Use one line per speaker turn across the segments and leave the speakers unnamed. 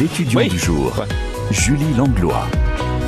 L'étudiant
Oui.
du jour. Julie Langlois.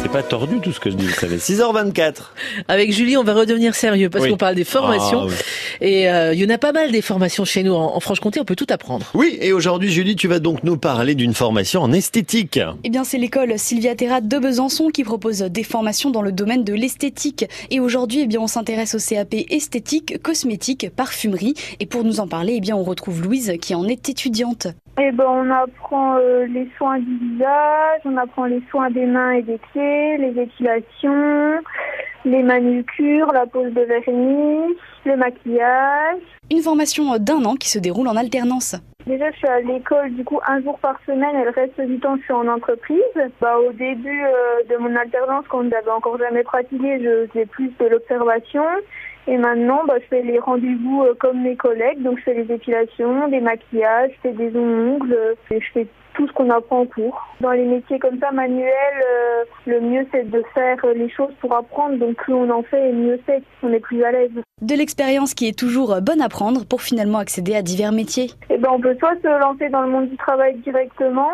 C'est pas tordu tout ce que je dis, vous savez. 6h24.
Avec Julie, on va redevenir sérieux parce
Oui.
qu'on parle des formations.
Ah, oui.
Et euh, il y en a pas mal des formations chez nous en, en Franche-Comté. On peut tout apprendre.
Oui, et aujourd'hui, Julie, tu vas donc nous parler d'une formation en esthétique.
Eh bien, c'est l'école Sylvia Terra de Besançon qui propose des formations dans le domaine de l'esthétique. Et aujourd'hui, eh bien, on s'intéresse au CAP esthétique, cosmétique, parfumerie. Et pour nous en parler, eh bien, on retrouve Louise qui en est étudiante.
Eh ben, on apprend euh, les soins du visage, on apprend les soins des mains et des pieds, les épilations, les manucures, la pose de vernis, le maquillage.
Une formation d'un an qui se déroule en alternance.
Déjà, je suis à l'école du coup un jour par semaine et le reste du temps, je suis en entreprise. Bah, au début euh, de mon alternance, quand je n'avais encore jamais pratiqué, je faisais plus de l'observation. Et maintenant, bah, je fais les rendez-vous euh, comme mes collègues. Donc, je fais les épilations, des maquillages, je fais des ongles, euh, et je fais tout ce qu'on apprend en cours. Dans les métiers comme ça, manuels, euh, le mieux c'est de faire les choses pour apprendre. Donc, plus on en fait, mieux c'est. On est plus à l'aise.
De l'expérience qui est toujours bonne à prendre pour finalement accéder à divers métiers.
Eh ben, on peut soit se lancer dans le monde du travail directement,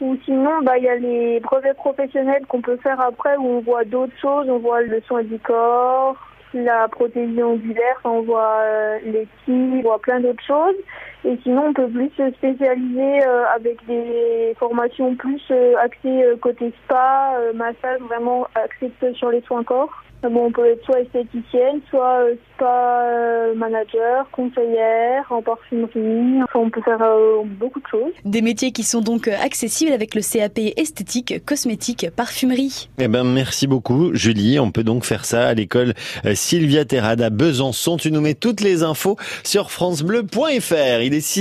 ou sinon, bah, il y a les brevets professionnels qu'on peut faire après, où on voit d'autres choses. On voit le soin du corps, la prothésie ongulaire, enfin, on voit euh, les skis, on voit plein d'autres choses. Et sinon, on peut plus se spécialiser euh, avec des formations plus euh, axées euh, côté spa, massage, vraiment axées sur les soins corps. Euh, Bon, on peut être soit esthéticienne, soit euh, spa euh, manager, conseillère en parfumerie. Enfin, on peut faire euh, beaucoup de choses.
Des métiers qui sont donc accessibles avec le CAP esthétique, cosmétique, parfumerie.
Eh ben, merci beaucoup, Julie. On peut donc faire ça à l'école Sylvia Terrade à Besançon. Tu nous mets toutes les infos sur francebleu.fr. Il est 6